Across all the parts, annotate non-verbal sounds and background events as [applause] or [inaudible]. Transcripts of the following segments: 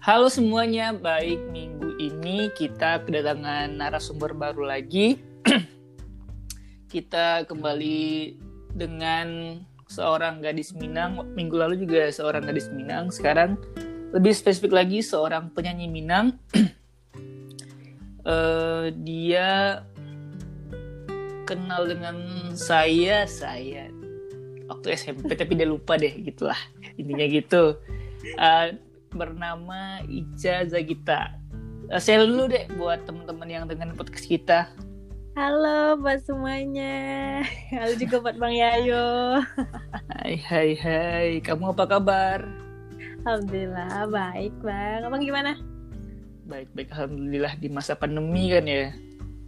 Halo semuanya, baik minggu ini kita kedatangan narasumber baru lagi. [clears throat] kita kembali dengan seorang gadis Minang. Minggu lalu juga seorang gadis Minang. Sekarang lebih spesifik lagi seorang penyanyi Minang. uh, [clears throat] dia kenal dengan saya, saya waktu SMP tapi dia lupa deh gitulah intinya gitu. Uh, bernama Ica Zagita. Uh, saya dulu deh buat teman-teman yang dengan podcast kita. Halo buat semuanya. [laughs] Halo juga buat Bang Yayo. Hai hai hai. Kamu apa kabar? Alhamdulillah baik Bang. Abang gimana? Baik baik alhamdulillah di masa pandemi kan ya.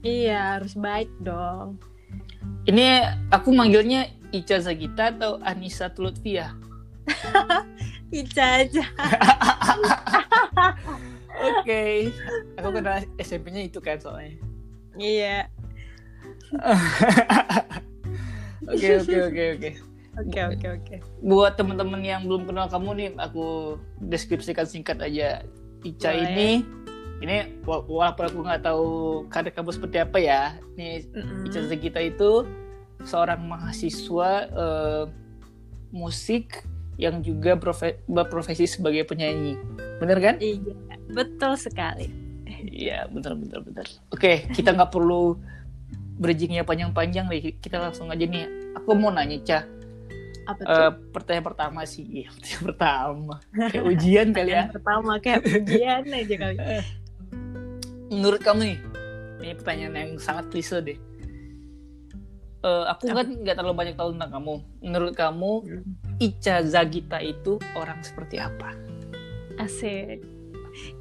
Iya harus baik dong. Ini aku manggilnya Ica Zagita atau Anissa Tulutfiah? [laughs] Ica aja. [laughs] Oke, okay. aku kenal SMP-nya itu kan soalnya. Iya. [laughs] Oke oke oke oke. Oke oke oke. Buat teman-teman yang belum kenal kamu nih, aku deskripsikan singkat aja. Ica Boleh. ini, ini walaupun aku nggak tahu karir kamu seperti apa ya. Nih mm -hmm. Ica Zagita itu seorang mahasiswa uh, musik yang juga profe berprofesi sebagai penyanyi. Bener kan? Iya, betul sekali. Iya, betul betul betul. Oke, kita nggak perlu bridgingnya panjang-panjang nih. Kita langsung aja nih. Aku mau nanya, Cah. Apa tuh? Uh, pertanyaan pertama sih, iya, pertanyaan pertama. Kayak ujian kali ya. pertama kayak ujian aja kali. Menurut kamu nih, ini pertanyaan yang sangat klise deh uh, aku kan nggak terlalu banyak tahu tentang kamu. Menurut kamu, hmm. Ica Zagita itu orang seperti apa? Asik.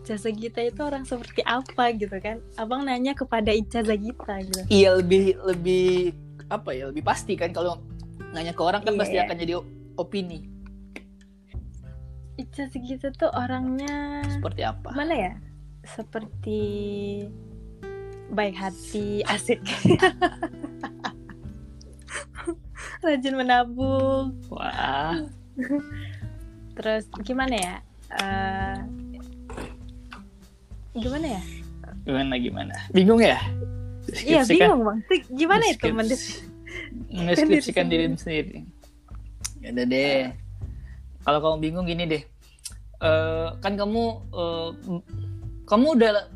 Ica Zagita itu orang seperti apa gitu kan? Abang nanya kepada Ica Zagita gitu. Iya lebih lebih apa ya lebih pasti kan kalau nanya ke orang kan iya. pasti akan jadi opini. Ica Zagita tuh orangnya seperti apa? Mana ya? Seperti baik hati, asik. [laughs] rajin menabung. Wah. [laughs] Terus gimana ya? Uh, gimana ya? Gimana gimana? Bingung ya? Iya bingung bang. Gimana itu mendeskripsikan diri sendiri. Ya udah deh. Kalau kamu bingung gini deh. Uh, kan kamu uh, kamu udah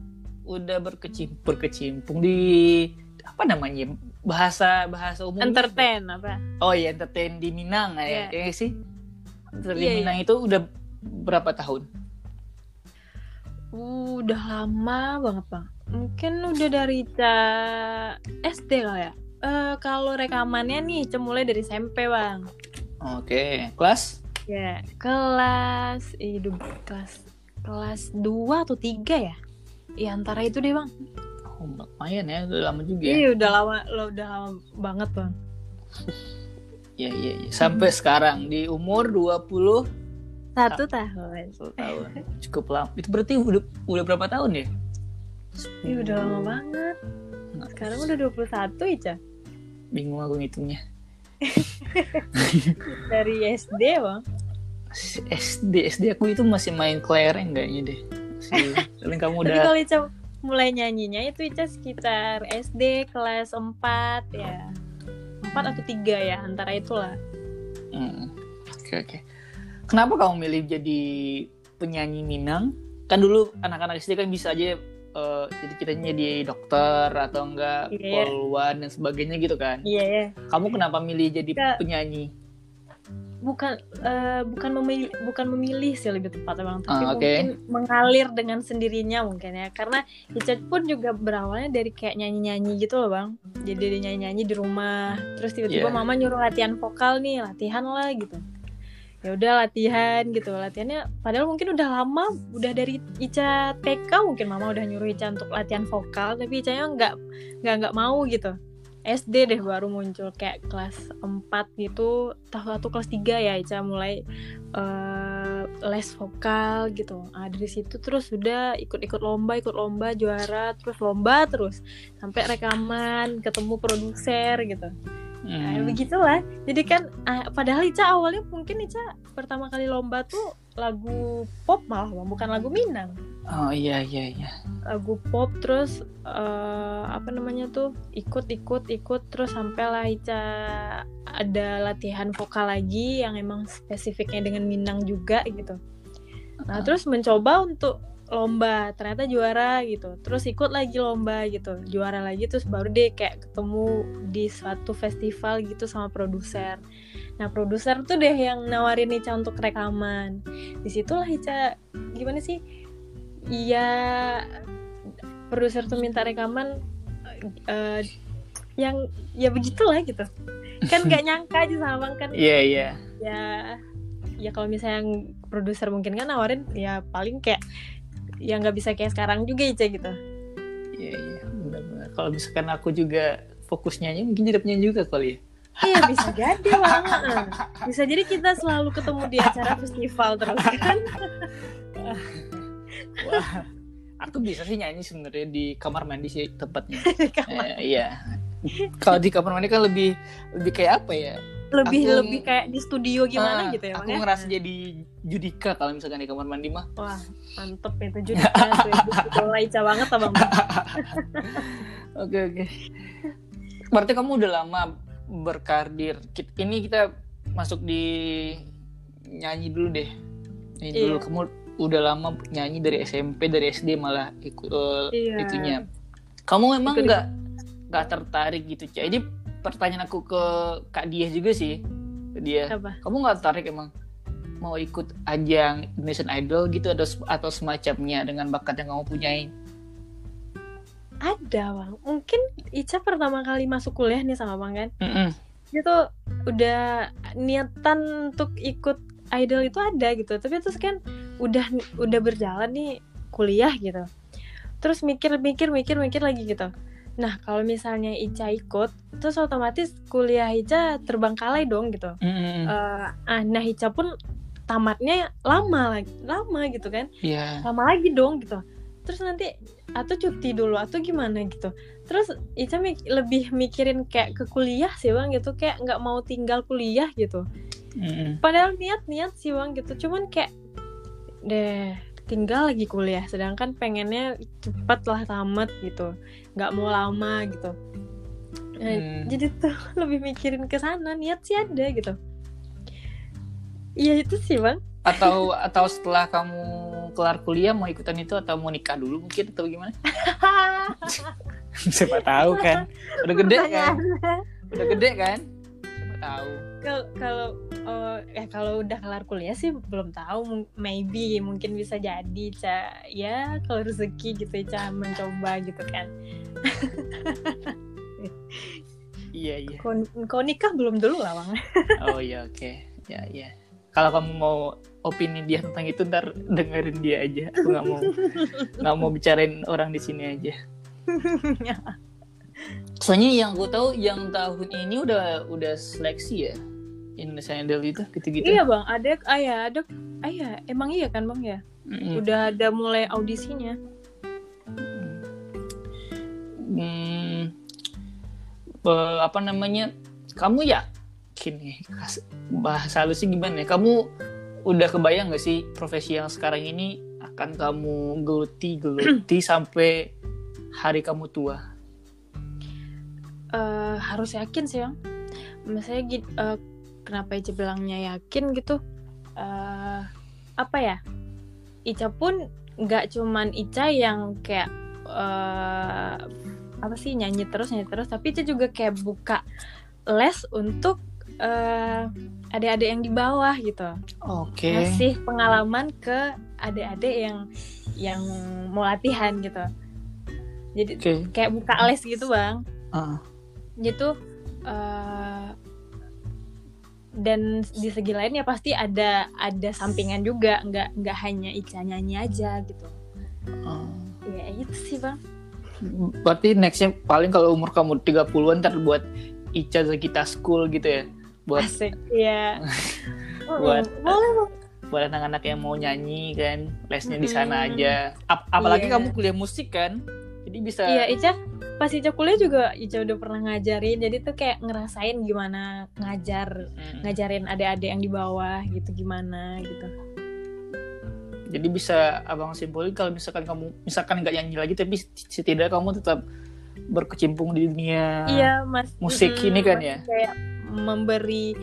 udah berkecimpung berkecimpung di apa namanya bahasa bahasa umum entertain apa oh iya entertain di Minang ya yeah. ya sih entertain yeah, di iya. Minang yeah. itu udah berapa tahun udah lama banget bang mungkin udah dari ca SD lah ya uh, kalau rekamannya nih cemulai dari SMP bang oke okay. kelas ya yeah. kelas hidup kelas kelas dua atau tiga ya ya antara itu deh bang lumayan ya, udah lama juga. Ya. Iya, udah lama, lo udah lama banget bang. [laughs] Iya, iya, iya. Sampai hmm. sekarang di umur 20 satu tahun. Satu tahun. Cukup lama. Itu berarti udah udah berapa tahun ya? Iya, udah lama banget. Sekarang udah 21 Ica. Bingung aku ngitungnya. [laughs] Dari SD bang. SD SD aku itu masih main kelereng kayaknya deh. Masih, [laughs] kamu udah. Tapi kalau Ica mulai nyanyinya itu Ica sekitar SD kelas 4 ya 4 atau 3 ya antara itulah oke hmm. oke okay, okay. kenapa kamu milih jadi penyanyi Minang kan dulu anak-anak SD kan bisa aja uh, jadi kita jadi dokter atau enggak yeah. polwan dan sebagainya gitu kan iya yeah, yeah. kamu kenapa milih jadi penyanyi bukan uh, bukan memilih bukan memilih sih lebih tepat bang tapi uh, okay. mungkin mengalir dengan sendirinya mungkin ya. Karena Icat pun juga berawalnya dari kayak nyanyi nyanyi gitu loh bang. Jadi dia nyanyi nyanyi di rumah terus tiba-tiba yeah. mama nyuruh latihan vokal nih latihan lah gitu. Ya udah latihan gitu. Latihannya padahal mungkin udah lama udah dari Ica TK mungkin mama udah nyuruh Ica untuk latihan vokal tapi Ica nya nggak nggak nggak mau gitu SD deh baru muncul kayak kelas 4 gitu. Tahun satu kelas 3 ya Ica mulai uh, les vokal gitu. Nah, dari situ terus sudah ikut-ikut lomba ikut lomba juara terus lomba terus. Sampai rekaman ketemu produser gitu Nah, hmm. begitulah. Jadi kan uh, padahal Ica awalnya mungkin Ica pertama kali lomba tuh lagu pop malah bukan lagu Minang. Oh iya iya iya. Lagu pop terus uh, apa namanya tuh ikut ikut ikut terus sampai lah Ica ada latihan vokal lagi yang emang spesifiknya dengan Minang juga gitu. Nah, uh. terus mencoba untuk lomba ternyata juara gitu. Terus ikut lagi lomba gitu juara lagi terus baru deh kayak ketemu di suatu festival gitu sama produser. Nah produser tuh deh yang nawarin Ica untuk rekaman. Di situlah Ica gimana sih? Iya produser tuh minta rekaman uh, yang ya begitulah gitu. Kan gak [laughs] nyangka aja sama bang kan? Iya yeah, iya. Yeah. ya ya kalau misalnya produser mungkin kan nawarin ya paling kayak yang nggak bisa kayak sekarang juga Ica gitu. Iya iya benar-benar. Kalau misalkan aku juga fokusnya mungkin jadi punya juga kali ya. Iya bisa jadi banget bisa jadi kita selalu ketemu di acara festival terus kan? [laughs] Wah aku bisa sih nyanyi sebenarnya di kamar mandi sih tepatnya. [laughs] Eh, iya. Kalau di kamar mandi kan lebih lebih kayak apa ya lebih aku, lebih kayak di studio gimana uh, gitu ya aku ya? ngerasa jadi Judika kalau misalkan di kamar mandi mah wah mantep itu Judika. [laughs] Tuh Laica banget abang. [laughs] Oke oke. Berarti kamu udah lama berkarir. Ini kita masuk di nyanyi dulu deh. Ini iya. dulu. Kamu udah lama nyanyi dari SMP dari SD malah ikut uh, iya. itunya. Kamu emang nggak nggak tertarik gitu jadi pertanyaan aku ke Kak Dia juga sih. Dia Apa? kamu nggak tertarik emang mau ikut ajang Indonesian Idol gitu atau atau semacamnya dengan bakat yang kamu punyain ada bang. Mungkin Ica pertama kali masuk kuliah nih sama bang kan? Mm -mm. dia tuh udah niatan untuk ikut idol itu ada gitu. Tapi terus kan udah udah berjalan nih kuliah gitu. Terus mikir mikir mikir mikir lagi gitu Nah, kalau misalnya Ica ikut, terus otomatis kuliah Ica terbangkalai dong gitu. Mm -hmm. uh, ah, nah Ica pun tamatnya lama lagi, lama gitu kan? Yeah. Lama lagi dong gitu. Terus nanti atau cuti dulu atau gimana gitu. Terus Ica mik lebih mikirin kayak ke kuliah sih bang gitu, kayak nggak mau tinggal kuliah gitu. Mm -hmm. Padahal niat-niat sih bang gitu, cuman kayak deh tinggal lagi kuliah sedangkan pengennya cepet lah tamat gitu. Nggak mau lama gitu. Nah, hmm. jadi tuh [laughs] lebih mikirin ke sana niat sih ada gitu. Iya itu sih bang. Atau [laughs] atau setelah kamu kelar kuliah mau ikutan itu atau mau nikah dulu mungkin atau gimana? [laughs] Siapa tahu kan. Udah gede kan? Udah gede kan? Siapa tahu kalau uh, ya kalau udah kelar kuliah sih belum tahu maybe mungkin bisa jadi ca ya kalau rezeki gitu ca mencoba gitu kan. Iya iya. Kau, nikah belum dulu lah bang? Oh iya oke. Okay. ya ya. Kalau kamu mau opini dia tentang itu ntar dengerin dia aja. Aku nggak mau nggak mau bicarain orang di sini aja. [laughs] Soalnya yang gue tahu yang tahun ini udah udah seleksi ya Indonesia Idol itu gitu-gitu. Iya bang. Ada ah ya ada. Ah ya emang iya kan bang ya? Mm-hmm. udah ada mulai audisinya. Hmm, uh, apa namanya? Kamu yakin nih bahasa lu sih gimana ya? Kamu udah kebayang gak sih profesi yang sekarang ini akan kamu geluti geluti [clears throat] sampai hari kamu tua? Uh, harus yakin sih bang. Maksudnya uh, kenapa Ica bilangnya yakin gitu uh, apa ya Ica pun nggak cuman Ica yang kayak uh, apa sih nyanyi terus nyanyi terus tapi Ica juga kayak buka les untuk uh, adik-adik yang di bawah gitu. Oke. Okay. Ngasih pengalaman ke adik-adik yang yang mau latihan gitu. Jadi okay. kayak buka les gitu bang. Uh. Gitu. Uh, dan di segi lain ya pasti ada ada sampingan juga. Nggak nggak hanya Ica nyanyi aja gitu. Oh. ya itu sih bang. Berarti nextnya paling kalau umur kamu 30-an ntar buat Ica Zagita School gitu ya? Buat Asik, [laughs] ya buat boleh buat anak-anak yang mau nyanyi kan lesnya di sana aja. Ap apalagi yeah. kamu kuliah musik kan jadi bisa iya Ica pas Ica kuliah juga Ica udah pernah ngajarin jadi tuh kayak ngerasain gimana ngajar hmm. ngajarin adik-adik yang di bawah gitu gimana gitu jadi bisa abang simpulin kalau misalkan kamu misalkan nggak nyanyi lagi tapi setidaknya kamu tetap berkecimpung di dunia iya, mas, musik hmm, ini kan ya kayak memberi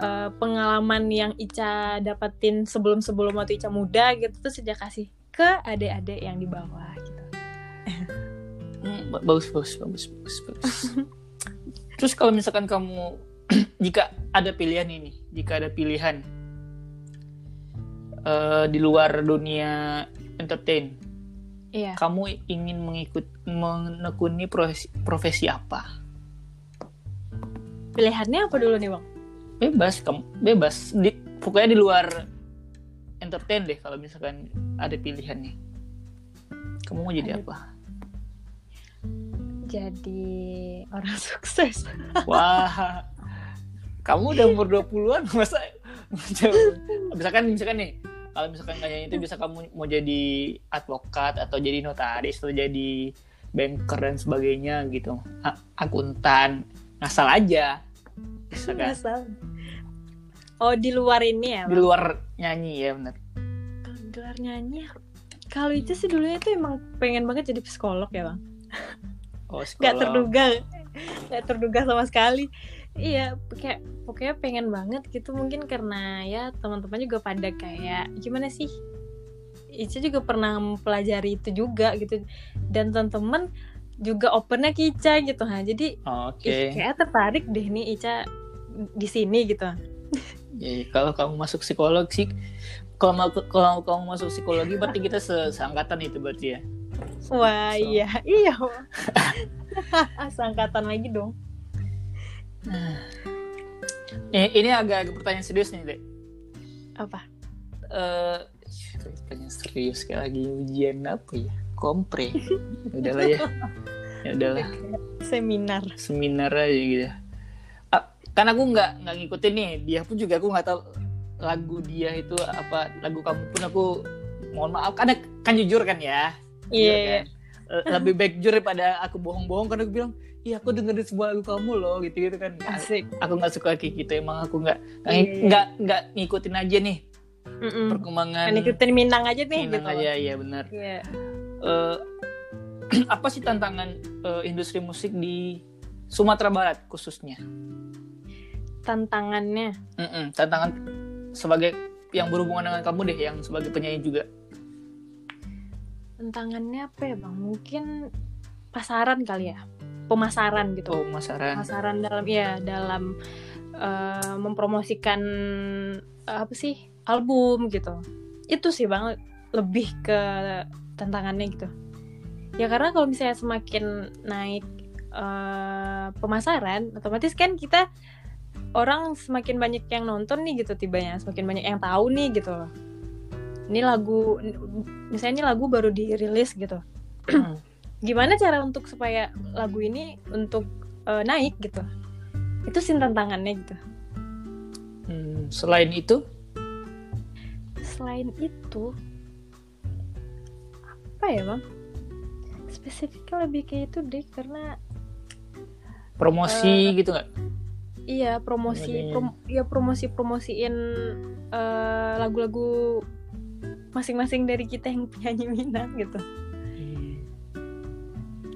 uh, pengalaman yang Ica dapetin sebelum-sebelum waktu Ica muda gitu tuh sejak kasih ke adik-adik yang di bawah gitu. [laughs] hmm, bagus, bagus, bagus, bagus, bagus. [laughs] Terus kalau misalkan kamu [clears throat] jika ada pilihan ini, jika ada pilihan uh, di luar dunia entertain, iya. kamu ingin mengikut menekuni profesi, profesi apa? Pilihannya apa dulu nih bang? bebas kamu bebas di pokoknya di luar entertain deh kalau misalkan ada pilihan nih kamu mau jadi apa jadi orang [laughs] sukses. Wah. Kamu udah umur 20-an masa [laughs] misalkan misalkan nih kalau misalkan kayak itu bisa kamu mau jadi advokat atau jadi notaris atau jadi banker dan sebagainya gitu. Akuntan ngasal aja. Bisa kan? Oh di luar ini ya di luar nyanyi ya benar kalau di luar nyanyi. Kalau itu sih dulunya itu emang pengen banget jadi psikolog ya bang [laughs] oh psikolog. Gak terduga. Gak terduga sama sekali. Iya kayak pokoknya pengen banget gitu. Mungkin karena ya teman-teman juga pada kayak gimana sih? Ica juga pernah mempelajari itu juga gitu. Dan teman-teman juga opennya ke Ica gitu ha. Jadi okay. kayak tertarik deh nih Ica di sini gitu. Ya, kalau kamu masuk psikolog sih kalau kalau kamu masuk psikologi berarti kita se seangkatan itu berarti ya wah so. iya. [laughs] Iya [laughs] seangkatan lagi dong. Nah [sighs] ini, ini agak, agak pertanyaan serius nih dek. Apa? Uh, pertanyaan serius kayak lagi ujian apa ya? Kompre. [laughs] Udahlah ya. Ya udahlah. Seminar. Seminar aja gitu. Kan aku nggak nggak ngikutin nih. Dia pun juga aku nggak tahu lagu dia itu apa lagu kamu pun aku mohon maaf. Kan kan jujur kan ya iya yeah. kan? Eh, [laughs] lebih baik jujur daripada aku bohong-bohong karena aku bilang iya aku dengerin semua lagu kamu loh gitu gitu kan Asik. aku nggak suka kayak gitu emang aku nggak iya, iya. nggak yeah. nggak ngikutin aja nih mm -mm. perkembangan ngikutin minang aja nih minang gitu aja iya benar yeah. [clears throat] uh, apa sih tantangan uh, industri musik di Sumatera Barat khususnya tantangannya mm -mm, tantangan sebagai yang berhubungan dengan kamu deh yang sebagai penyanyi juga tantangannya apa ya bang? Mungkin pasaran kali ya? Pemasaran gitu. Oh, pemasaran. Pemasaran dalam ya dalam uh, mempromosikan uh, apa sih album gitu. Itu sih bang lebih ke tantangannya gitu. Ya karena kalau misalnya semakin naik uh, pemasaran otomatis kan kita orang semakin banyak yang nonton nih gitu tibanya semakin banyak yang tahu nih gitu. loh ini lagu misalnya ini lagu baru dirilis gitu. [clears throat] Gimana cara untuk supaya lagu ini untuk uh, naik gitu? Itu sih tantangannya gitu. Hmm, selain itu? Selain itu apa ya bang? Spesifiknya lebih kayak itu deh karena promosi uh, gitu nggak? iya promosi prom ya promosi promosiin uh, lagu-lagu masing-masing dari kita yang penyanyi minang gitu. Hmm.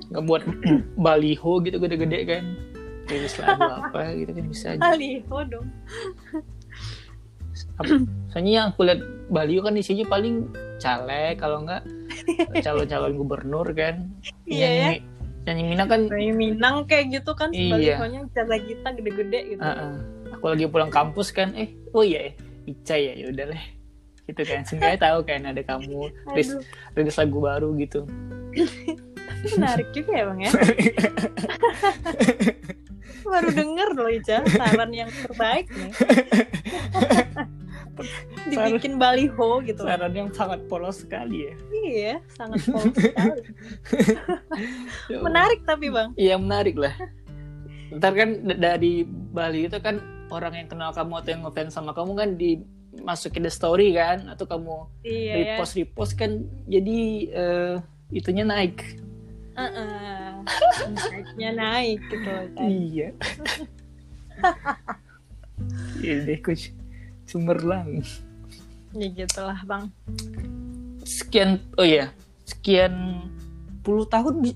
nggak buat [clears throat] baliho gitu gede-gede kan. Rilis lagu apa gitu kan bisa aja. Baliho dong. Soalnya yang aku lihat baliho kan isinya paling caleg kalau enggak [laughs] calon-calon gubernur kan. Iya ya. Nyanyi Minang kan. Nyanyi Minang kayak gitu kan iya. sebalikannya cara kita gede-gede gitu. Uh -uh. aku lagi pulang kampus kan eh oh iya eh Ica ya ya udah deh gitu kan. Sehingga tahu kan ada kamu rilis, rilis lagu baru gitu. Menarik juga ya bang ya. [laughs] Baru denger loh Ica. Saran yang terbaik nih. [laughs] Dibikin saran, baliho gitu. saran yang sangat polos sekali ya. Iya sangat polos sekali. [laughs] Menarik tapi bang. Iya menarik lah. Ntar kan dari Bali itu kan orang yang kenal kamu atau yang ngefans sama kamu kan dimasukin the story kan atau kamu iya, repost repost kan jadi uh, itunya naik uh -uh. naiknya naik gitu kan. iya [laughs] iya deh coach cemerlang ya gitulah bang sekian oh iya sekian puluh tahun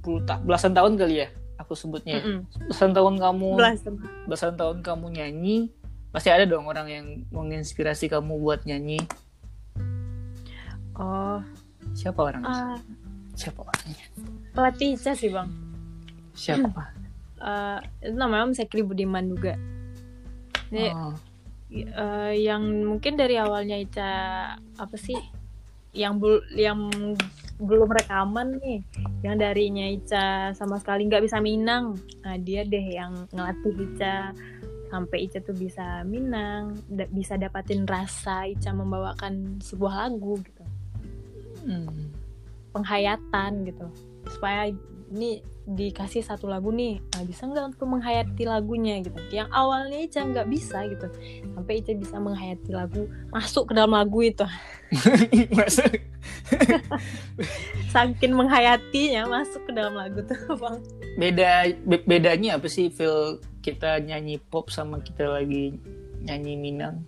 puluh ta belasan tahun kali ya aku sebutnya mm -mm. belasan tahun kamu belasan. belasan tahun kamu nyanyi pasti ada dong orang yang menginspirasi kamu buat nyanyi. Oh. Siapa orangnya uh, siapa orangnya? Pelatih Ica sih bang. Siapa? Uh, [clears throat] itu namanya Om Sekri Budiman juga. Ini, oh. uh, yang mungkin dari awalnya Ica apa sih yang bul yang belum rekaman nih yang darinya Ica sama sekali nggak bisa minang. Nah dia deh yang ngelatih Ica sampai Ica tuh bisa minang da bisa dapatin rasa Ica membawakan sebuah lagu gitu hmm. penghayatan gitu supaya ini dikasih satu lagu nih nah, bisa nggak untuk menghayati lagunya gitu? Yang awalnya Ica nggak bisa gitu sampai Ica bisa menghayati lagu masuk ke dalam lagu itu. [laughs] Masuk. Saking menghayatinya masuk ke dalam lagu tuh [laughs] bang. Beda be bedanya apa sih feel kita nyanyi pop sama kita lagi nyanyi Minang?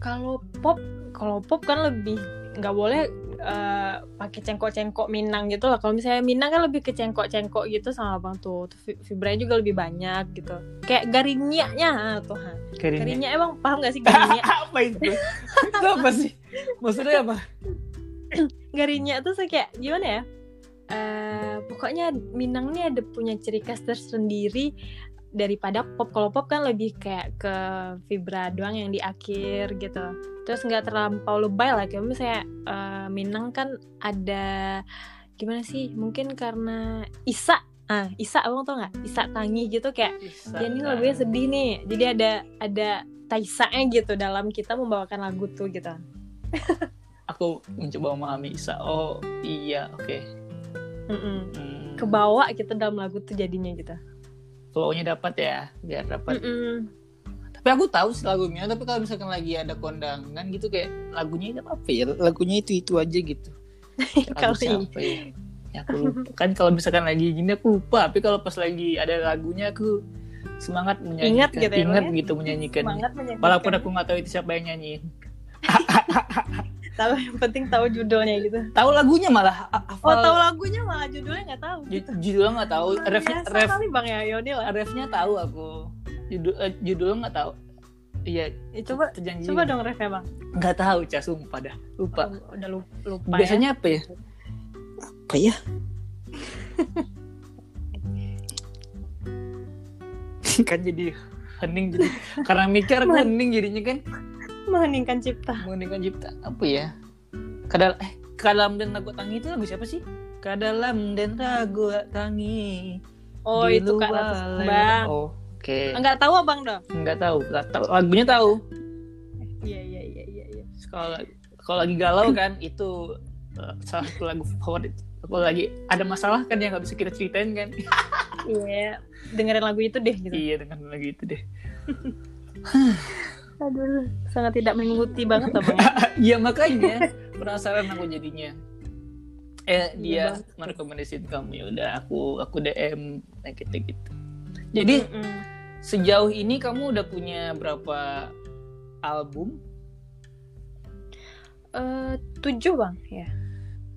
Kalau pop kalau pop kan lebih nggak boleh uh, pakai cengkok-cengkok Minang gitu lah. Kalau misalnya Minang kan lebih ke cengkok-cengkok gitu sama bang tuh. tuh vibranya juga lebih banyak gitu. Kayak garingnya tuh. Garingnya emang paham gak sih garingnya? [laughs] apa itu? itu apa sih? Maksudnya apa? [clears throat] garingnya tuh kayak gimana ya? Uh, pokoknya Minang nih ada punya ciri khas tersendiri daripada pop kalau pop kan lebih kayak ke vibra doang yang di akhir gitu. Terus nggak terlampau lebay lah kayak misalnya uh, Minang kan ada gimana sih mungkin karena Isa ah Isa abang tau nggak? Isa Tangi gitu kayak Isa, dia ini lagunya sedih nih. Jadi ada ada taisanya gitu dalam kita membawakan lagu tuh gitu. [laughs] Aku mencoba memahami Isa. Oh iya oke. Okay. mm -mm. hmm. kebawa kita dalam lagu tuh jadinya gitu flow-nya dapat ya biar dapat mm -mm. tapi aku tahu sih lagunya tapi kalau misalkan lagi ada kondangan gitu kayak lagunya itu apa ya lagunya itu itu aja gitu [laughs] kalau siapa ya? ya aku lupa. [laughs] kan kalau misalkan lagi gini aku lupa tapi kalau pas lagi ada lagunya aku semangat menyanyikan ingat gitu, ya, ingat ya? gitu menyanyikan menyanyikan. walaupun aku nggak tahu itu siapa yang nyanyiin [laughs] tahu [laughs] yang penting tahu judulnya gitu. Tahu lagunya malah oh tahu lagunya malah judulnya nggak tahu gitu. judulnya nggak tahu. Ref ref kali bang ya Yoni lah refnya tahu aku. Judul uh, judulnya nggak tahu. Iya ya, coba terjanji. coba dong refnya bang. Nggak tahu cah sumpah dah. Lupa. Oh, udah lupa, lupa biasanya ya? apa ya? Apa ya? [laughs] Kan jadi hening jadi karena mikir kan hening jadinya kan Mengeningkan cipta. Mengeningkan cipta. Apa ya? Kadal eh Kadalam dan Ragu Tangi itu lagu siapa sih? Kadalam dan Ragu Tangi. Oh, itu Kak Bang. Oh, oke. Okay. Enggak tahu Abang dong? Enggak tahu. Enggak tahu. Lagunya tahu. Iya, iya, iya, iya, iya. Kalau kalau lagi galau kan itu uh, salah satu lagu favorit. Kalau lagi ada masalah kan yang nggak bisa kita ceritain kan. Iya, dengerin lagu itu deh gitu. Iya, dengerin lagu itu deh. [laughs] Aduh, sangat tidak mengikuti banget apa [laughs] Iya makanya penasaran aku jadinya. Eh dia ya, merekomendasikan kamu ya udah aku aku DM kayak gitu gitu. Jadi mm -hmm. sejauh ini kamu udah punya berapa album? Uh, tujuh bang ya.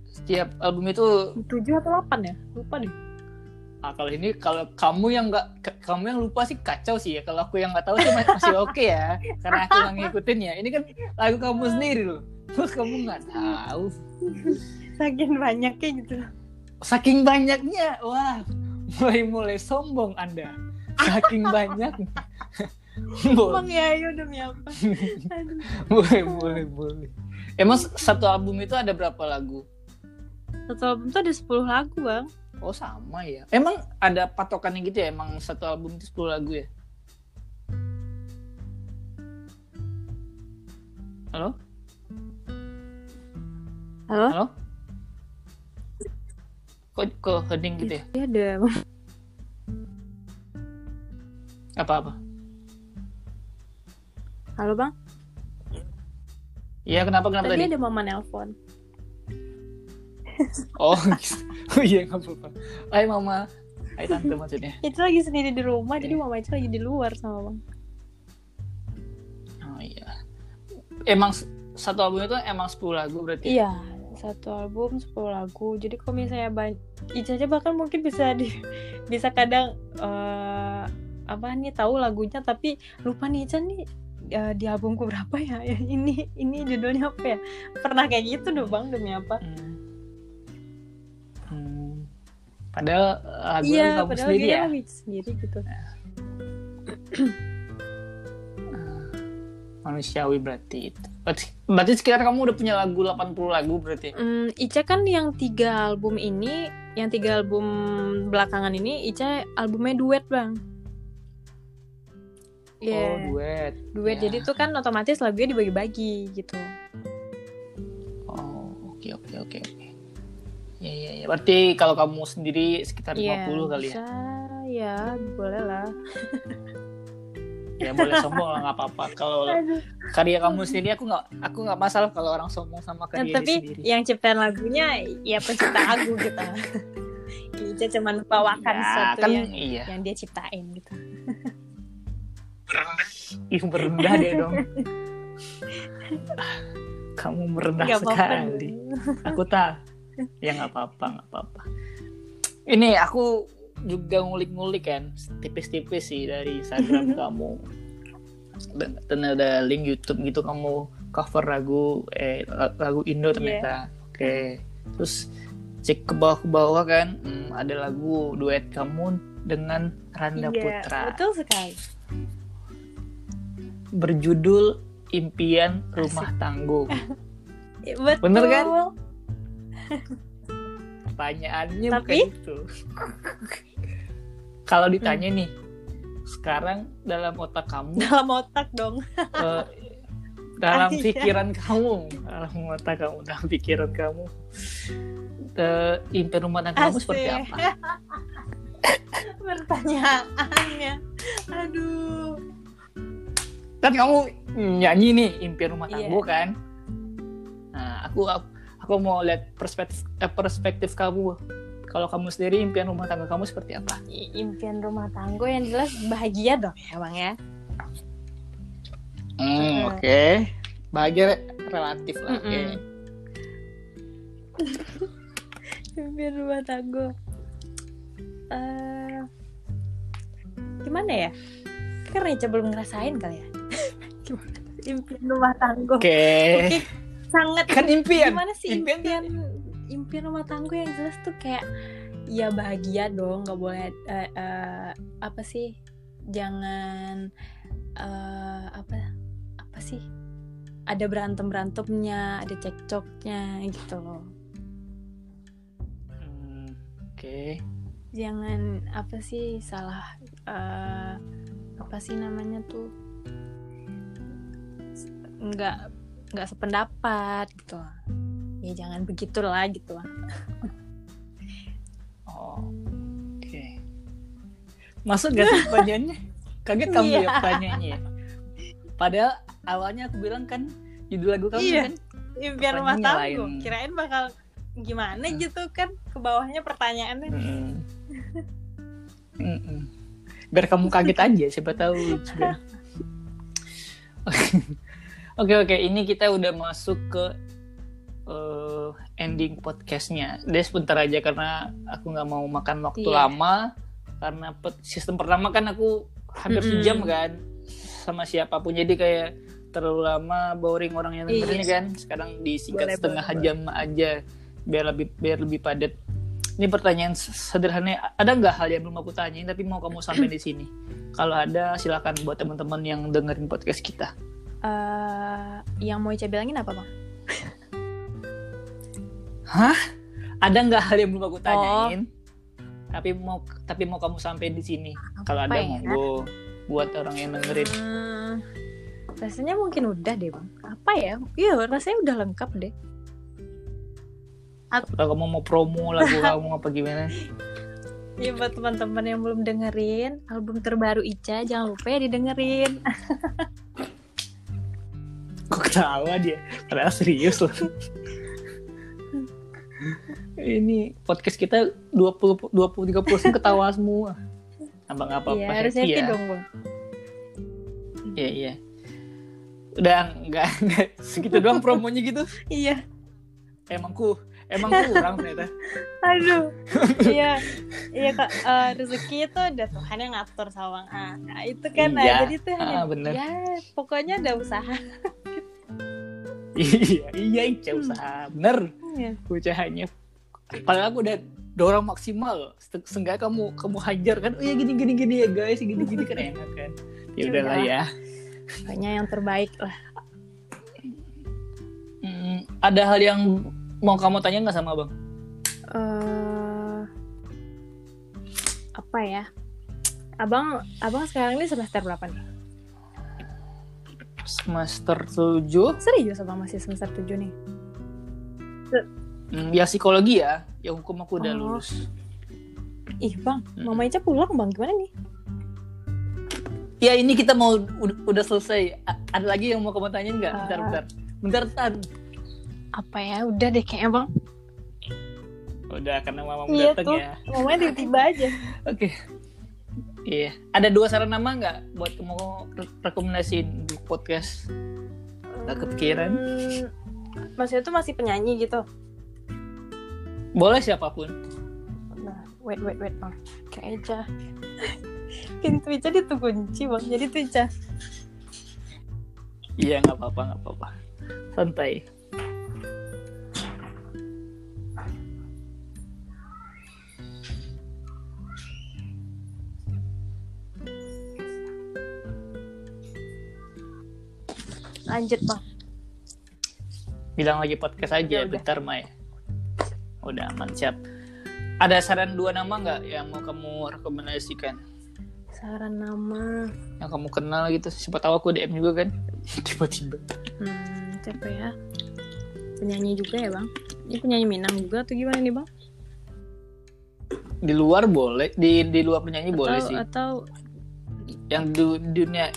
Setiap album itu tujuh atau delapan ya? Lupa deh. Nah, kalau ini kalau kamu yang nggak kamu yang lupa sih kacau sih ya. Kalau aku yang nggak tahu sih masih oke okay ya, karena aku nggak ngikutin ya. Ini kan lagu kamu sendiri loh. Terus [laughs] kamu nggak tahu. Saking banyaknya gitu. Saking banyaknya, wah, mulai mulai sombong anda. Saking [laughs] banyak. [laughs] Bang ya, ayo demi apa? boleh, boleh, boleh. Emang satu album itu ada berapa lagu? Satu album itu ada 10 lagu, Bang. Oh sama ya. Emang ada patokannya gitu ya? Emang satu album itu 10 lagu ya? Halo? Halo? Halo? Kok kok heading gitu ya? Iya ada. Apa-apa? Halo bang? Iya kenapa kenapa tadi? Tadi ada mama nelpon. oh [laughs] gitu. [laughs] iya nggak apa-apa. Hai mama. Hai tante maksudnya. [laughs] Itu lagi sendiri di rumah jadi mama itu lagi di luar sama bang. Oh iya. Emang satu album itu emang 10 lagu berarti? Iya satu album 10 lagu. Jadi kalau misalnya banyak aja bahkan mungkin bisa di [laughs] bisa kadang uh, apa nih tahu lagunya tapi lupa nih Ica nih uh, di albumku berapa ya? ini ini judulnya apa ya? Pernah kayak gitu dong bang demi apa. Hmm. Padahal lagu iya, kamu padahal sendiri ya sendiri gitu nah. manusiawi berarti itu. Berarti, berarti sekitar kamu udah punya lagu 80 lagu berarti? Hmm, Ica kan yang tiga album ini, yang tiga album belakangan ini, Ica albumnya duet bang. Yeah. Oh duet. Duet, yeah. jadi tuh kan otomatis lagunya dibagi-bagi gitu. Oh oke oke oke oke. Ya ya ya. Berarti kalau kamu sendiri sekitar yeah, 50 kali ya? Ya boleh lah. ya boleh sombong lah nggak apa-apa kalau [laughs] karya kamu sendiri aku nggak aku nggak masalah kalau orang sombong sama karya nah, tapi sendiri. yang ciptaan lagunya ya pencipta lagu gitu [laughs] Ica cuma bawakan ya, satu kan, yang iya. yang dia ciptain gitu Ih merendah deh dong [laughs] kamu merendah gak sekali aku tak ya nggak apa-apa nggak apa-apa. Ini aku juga ngulik-ngulik kan tipis-tipis sih dari Instagram [laughs] kamu. Dan, dan ada link YouTube gitu kamu cover lagu eh lagu Indo ternyata. Yeah. oke. Okay. terus cek ke bawah ke bawah kan hmm, ada lagu duet kamu dengan Randa yeah, Putra. betul sekali. Berjudul Impian Rumah Tangguh. [laughs] Betul. bener kan pertanyaannya Tapi... bukan itu. Kalau ditanya hmm. nih sekarang dalam otak kamu [laughs] dalam otak dong. uh, dalam Ayah. pikiran kamu dalam otak kamu dalam pikiran kamu uh, impian rumah tangga kamu seperti apa? [laughs] Pertanyaannya. Aduh. Kan kamu nyanyi nih impian rumah tangga yeah. kan? Nah aku aku mau lihat perspektif eh, perspektif kamu. Kalau kamu sendiri impian rumah tangga kamu seperti apa? Impian rumah tangga yang jelas bahagia dong ya bang ya. Hmm, oke. Okay. bahagia relatif lah oke. Okay. [laughs] impian rumah tangga. Uh, gimana ya? Karena Ica belum ngerasain kali ya. [laughs] Impian rumah tangga. Oke. Okay. okay sangat kan impian. Gimana sih impian impian, impian rumah tangga yang jelas tuh kayak ya bahagia dong nggak boleh uh, uh, apa sih? Jangan uh, apa apa sih? Ada berantem berantemnya ada cekcoknya gitu loh. Hmm, oke. Okay. jangan apa sih salah uh, apa sih namanya tuh? Nggak nggak sependapat gitu ya jangan begitulah gitu lah oh [laughs] oke okay. masuk gak sih pertanyaannya kaget kamu ya pertanyaannya ya padahal awalnya aku bilang kan judul lagu kamu iya. kan impian rumah tangga kirain bakal gimana hmm. gitu kan ke bawahnya pertanyaannya hmm. Hmm. biar kamu kaget aja siapa tahu Oke [laughs] oke, ini kita udah masuk ke uh, ending podcastnya. Deh sebentar aja karena aku nggak mau makan waktu yeah. lama karena sistem pertama kan aku hampir mm -hmm. sejam kan sama siapa pun jadi kayak terlalu lama boring orang yang dengerin iya. kan. Sekarang disingkat boleh, setengah boleh, jam boleh. aja biar lebih biar lebih padat. Ini pertanyaan sederhana, ada nggak hal yang belum aku tanyain tapi mau kamu sampai di sini? Kalau ada silakan buat teman-teman yang dengerin podcast kita uh, yang mau Ica bilangin apa bang? [laughs] Hah? Ada nggak hal yang belum aku tanyain? Oh. Tapi mau tapi mau kamu sampai di sini. Kalau ada ya? monggo buat orang yang dengerin. Hmm, rasanya mungkin udah deh bang. Apa ya? Iya rasanya udah lengkap deh. Kalau kamu mau promo lagu [laughs] kamu apa gimana? Ya buat teman-teman yang belum dengerin album terbaru Ica jangan lupa ya didengerin. [laughs] kok ketawa dia padahal serius loh ini podcast kita 20 20 30 persen ketawa [laughs] semua. Abang apa apa Iya, harus happy ya. dong, Bang. Iya iya. Udah enggak, segitu doang promonya gitu. Iya. Emang ku emang kurang ternyata. Aduh. [laughs] iya. Iya, Kak. Eh, rezeki itu udah Tuhan yang ngatur sama Bang A. Nah, itu kan. Nah, Iya. jadi tuh hanya Ah, bener. ya, pokoknya ada usaha. Iya iya Ica usaha bener. Iya. Usahanya. Padahal aku udah dorong maksimal. Se- Seenggaknya kamu kamu hajar kan. Oh ya gini gini gini ya guys, gini gini kan enak kan. Ya udahlah ya. Pokoknya yang terbaik lah. Hmm, ada hal yang mau kamu tanya nggak sama abang? eh apa ya? Abang, abang sekarang ini semester berapa nih? Semester 7 Serius abang masih semester 7 nih? hmm, Ya psikologi ya Yang hukum aku udah Oh. lulus Ih bang, Hmm. Mama Ica pulang bang, gimana nih? Ya ini kita mau udah, selesai A- Ada lagi yang mau kamu tanya nggak? Ah. Bentar bentar Bentar bentar Apa ya, udah deh kayaknya bang Udah karena mama Iya datang tuh. ya Mamanya tiba-tiba aja [laughs] Oke Iya. Ada dua saran nama nggak Buat kamu re- rekomendasiin di podcast? Nggak kepikiran. Hmm, Maksudnya tuh masih penyanyi gitu. Boleh siapa pun. Nah, wait, wait, wait. Bang Kayak Ica Pintu [laughs] Ica dikunci bang, jadi tuh Ica Iya nggak apa-apa nggak apa-apa. Santai Lanjut bang. Bilang lagi podcast aja Ya bentar Mai. Udah aman siap. Ada saran dua nama nggak yang mau kamu rekomendasikan? Saran nama. Yang kamu kenal gitu siapa tahu aku DM juga kan? [laughs] Tiba-tiba. Hmm, siapa ya? Penyanyi juga ya bang? Ini penyanyi Minang juga atau gimana nih bang? di luar boleh di di luar penyanyi boleh atau, sih. Atau yang du- dunia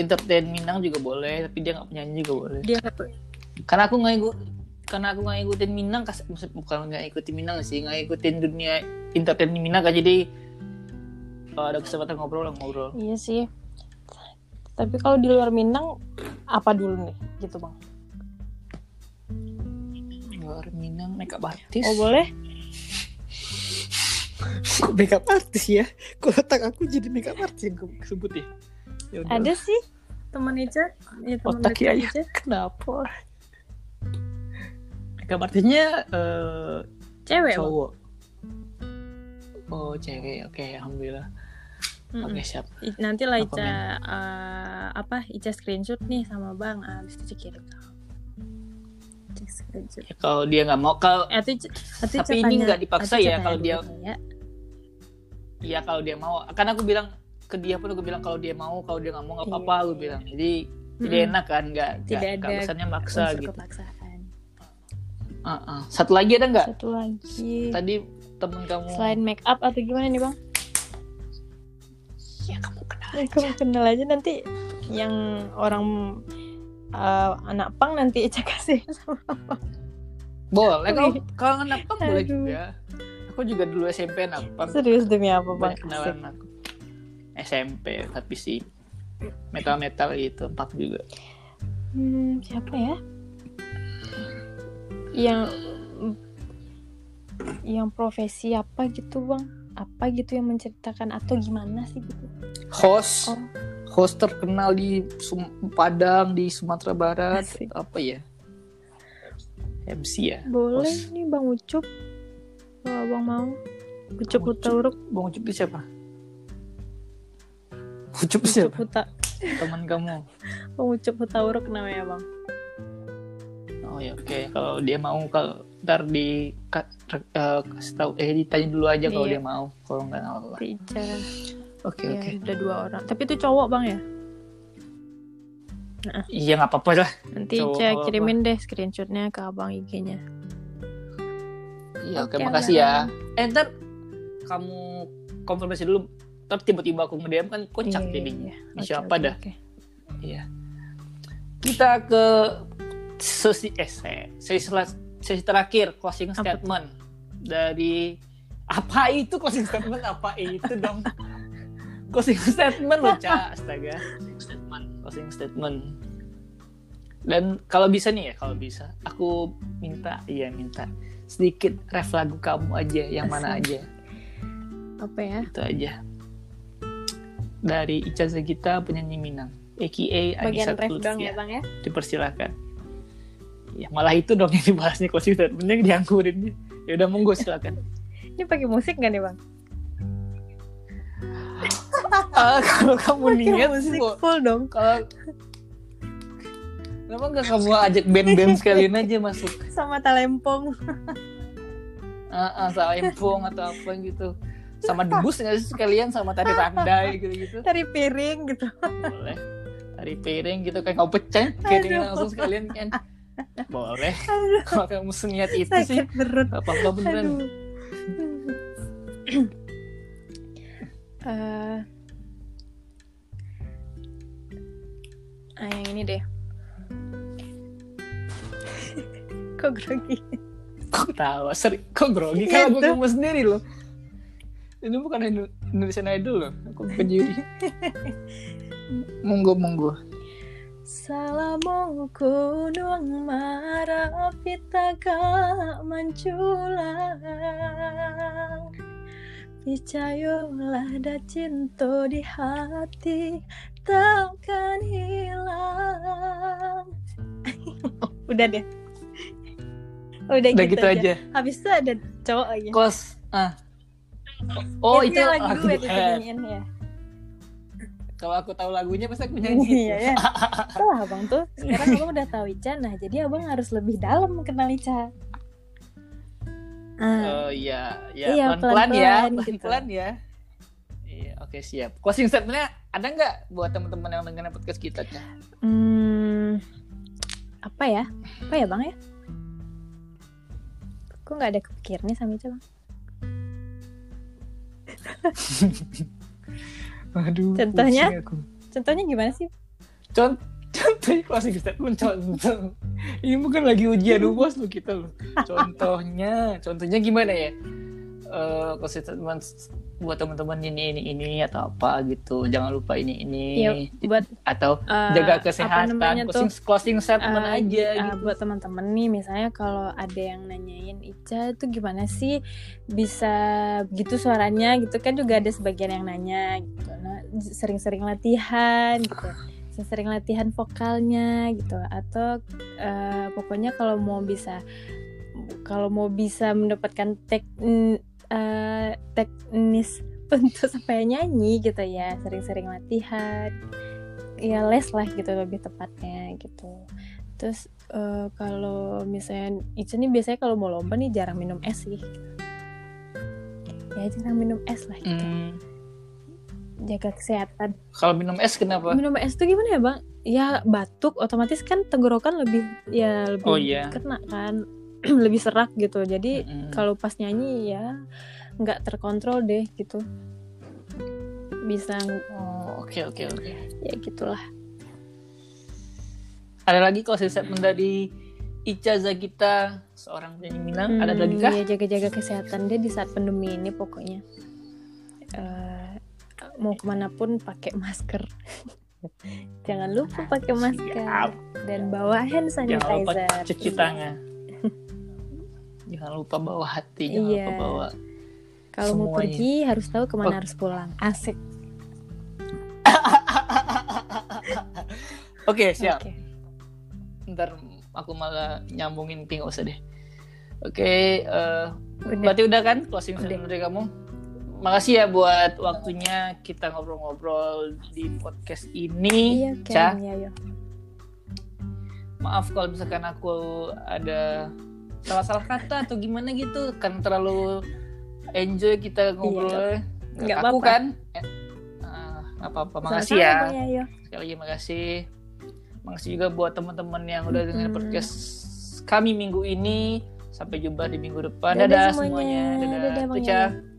entertain Minang juga boleh tapi dia nggak penyanyi juga boleh dia karena aku nggak ikut karena aku nggak ikutin Minang kas- maksud bukan nggak ikutin Minang sih nggak ikutin dunia entertain Minang kan jadi kalau ada kesempatan ngobrol lah ngobrol Iya sih. Tapi kalau di luar Minang apa dulu nih gitu bang? luar Minang makeup artis Oh boleh? [laughs] Kok makeup artis ya? Kok otak aku jadi makeup artis yang gue sebut ya? Ya udah. Ada sih teman Ica. Ya, teman Otak ya, Ica. Kenapa? Makeup artisnya eh, Cewek bang. cowok. Oh cewek, oke alhamdulillah. Mm-mm. Oke siap. I- Nanti lah Apa, Ica eh, apa Ica screenshot nih sama bang. Habis itu kirim. Ya, kalau dia nggak mau, kalau Eh, atau Ica Tapi ini nggak dipaksa ya, kalau dia- ya. ya kalau dia mau, kan aku bilang ke dia pun aku bilang kalau dia mau, kalau dia nggak mau nggak Iya. apa-apa, aku bilang. Jadi tidak Mm-mm. enak kan, nggak Tidak nggak ada maksa gitu. kepaksaan. Ah, ah. Satu lagi ada nggak? Satu lagi. Tadi temen kamu. Selain make up atau gimana nih bang? Ya kamu kenal. Eh, Kamu kenal aja nanti yang orang eh, anak pang nanti [laughs] Ica kasih sama Boleh kalau kalau anak pang boleh juga. Aku juga dulu SMP anak pang. serius demi apa bang? Kenalan aku. SMP tapi sih metal metal gitu punk juga. Hmm, siapa ya? Yang yang profesi apa gitu bang? Apa gitu yang menceritakan atau gimana sih gitu? Host Oh. host terkenal di Sum- Padang di Sumatera Barat Asik. apa ya? MC ya. Boleh Host. nih bang Ucup kalau abang mau. Ucup Ucup. Huta Uruk. Bang Ucup itu siapa? Ucup Ucup siapa? Huta. Teman kamu. Bang Ucup Huta Uruk namanya bang. Oh ya oke. Kalau dia mau kalau ntar di eh, kasih tahu eh ditanya dulu aja kalau Iya. dia mau. Kalau nggak nggak apa-apa. Ica. Oke Ya, oke. udah dua orang. Tapi itu cowok bang ya? Iya nggak apa-apa lah. Nanti Cowok Ica apa? kirimin deh screenshotnya ke abang IG-nya. Iya, oke, Oke, makasih ya. Eh, ntar kamu konfirmasi dulu. Ntar tiba-tiba aku nge-DM kan kocak Iya, jadinya. iya, Oke, siapa oke, dah? oke. Iya. Kita ke sesi eh se- sesi, sesi terakhir closing Apa statement. dari apa itu closing statement apa itu dong [laughs] closing statement loh cak astaga closing statement closing statement dan kalau bisa nih ya kalau bisa aku minta iya minta sedikit ref lagu kamu aja yang mana aja apa ya itu aja dari Ica Zagita penyanyi Minang AKA Bagian ref dong ya bang ya dipersilakan ya malah itu dong yang dibahasnya closing statementnya dianggurin ya udah monggo silakan [laughs] ini pakai musik gak nih bang? uh, [laughs] kalau kamu niat sih full dong. Kalau Kenapa gak kamu ajak band-band sekalian aja masuk? Sama talempong. uh, [laughs] uh, talempong atau apa gitu. Sama debus nggak sih sekalian sama tari randai gitu-gitu. Tari piring gitu. Boleh. Tari piring gitu kayak kau pecah kayak langsung sekalian kan. Boleh. Kalau kamu seniat itu Sakit sih. Perut. Apa-apa beneran. Aduh uh, yang ini deh [laughs] kok grogi kok tahu sering kok grogi kalau gue ngomong sendiri loh ini bukan Indonesian Idol loh aku penjuri. Monggo monggo. Salamu kunung marapitaka manculang Picayolah ada cinta di hati takkan hilang. [laughs] Udah deh. Udah, Udah gitu, gitu aja. aja. Habis itu ada cowok lagi. Kos. Ah. Oh itu, itu lagu gue dinyanyiin ya? Kalau aku tahu lagunya pasti aku nyanyi iya ya tuh [laughs] abang tuh sekarang abang udah tahu Ica. Nah jadi abang harus lebih dalam kenal Ica. Ah. oh iya. Ya iya, pelan-pelan ya pelan-pelan gitu. ya. Iya oke siap. Closing statementnya ada nggak buat teman-teman yang dengar podcast kita Ca? hmm, apa ya? Apa ya bang ya? Kok nggak ada kepikiran nih sama Ica bang [laughs] Aduh. Contohnya? Contohnya gimana sih? Contoh contohnya closing statement contoh ini bukan lagi ujian bos lo kita loh [laughs] contohnya contohnya gimana ya uh, closing statement buat teman-teman ini ini ini atau apa gitu. Jangan lupa ini ini. Ya, buat atau uh, jaga kesehatan closing tuh, closing statement uh, aja uh, gitu. buat teman-teman nih misalnya kalau ada yang nanyain Ica itu gimana sih bisa gitu suaranya? Gitu kan juga ada sebagian yang nanya gitu. Nah sering-sering latihan gitu sering latihan vokalnya gitu. Atau uh, pokoknya kalau mau bisa kalau mau bisa mendapatkan tek uh, teknis [laughs] untuk supaya nyanyi gitu ya. Sering-sering latihan. Ya les lah gitu lebih tepatnya gitu. Terus uh, kalau misalnya itu nih biasanya kalau mau lomba nih jarang minum es sih ya jarang minum es lah gitu. Mm. jaga kesehatan. Kalau minum es kenapa? Minum es tuh gimana ya bang? Ya batuk otomatis kan tenggorokan lebih ya lebih oh, yeah. kena kan [clears throat] lebih serak gitu jadi mm-hmm. kalau pas nyanyi ya nggak terkontrol deh gitu bisa oh oke okay, oke okay, oke okay. ya gitulah ada lagi kalau statement dari Ica Zagita seorang penyanyi Minang hmm, ada lagi kah? Iya jaga-jaga kesehatan dia di saat pandemi ini pokoknya uh, mau ke mana pun pakai masker [laughs] jangan lupa pakai masker Siap. dan bawa hand sanitizer jangan lupa cuci tangan [laughs] jangan lupa bawa hati jangan iya. lupa bawa kalau mau pergi harus tahu ke mana oh. harus pulang asik [laughs] oke okay, siap okay. ntar aku malah nyambungin ping usah deh oke okay, uh, eh, berarti udah kan closing udah. dari kamu makasih ya buat waktunya kita ngobrol-ngobrol di podcast ini iya, Ca. Iya, iya. Maaf kalau misalkan aku ada salah-salah kata atau gimana gitu. Kan terlalu enjoy kita ngobrol iya, nggak apa, -apa kan eh, uh, apa-apa. Makasih ya. ya, sekali lagi makasih. Makasih juga buat teman-teman yang udah hmm. podcast kami minggu ini. Sampai jumpa di minggu depan. Dadah, dadah semuanya, semuanya. dadah, dadah, dadah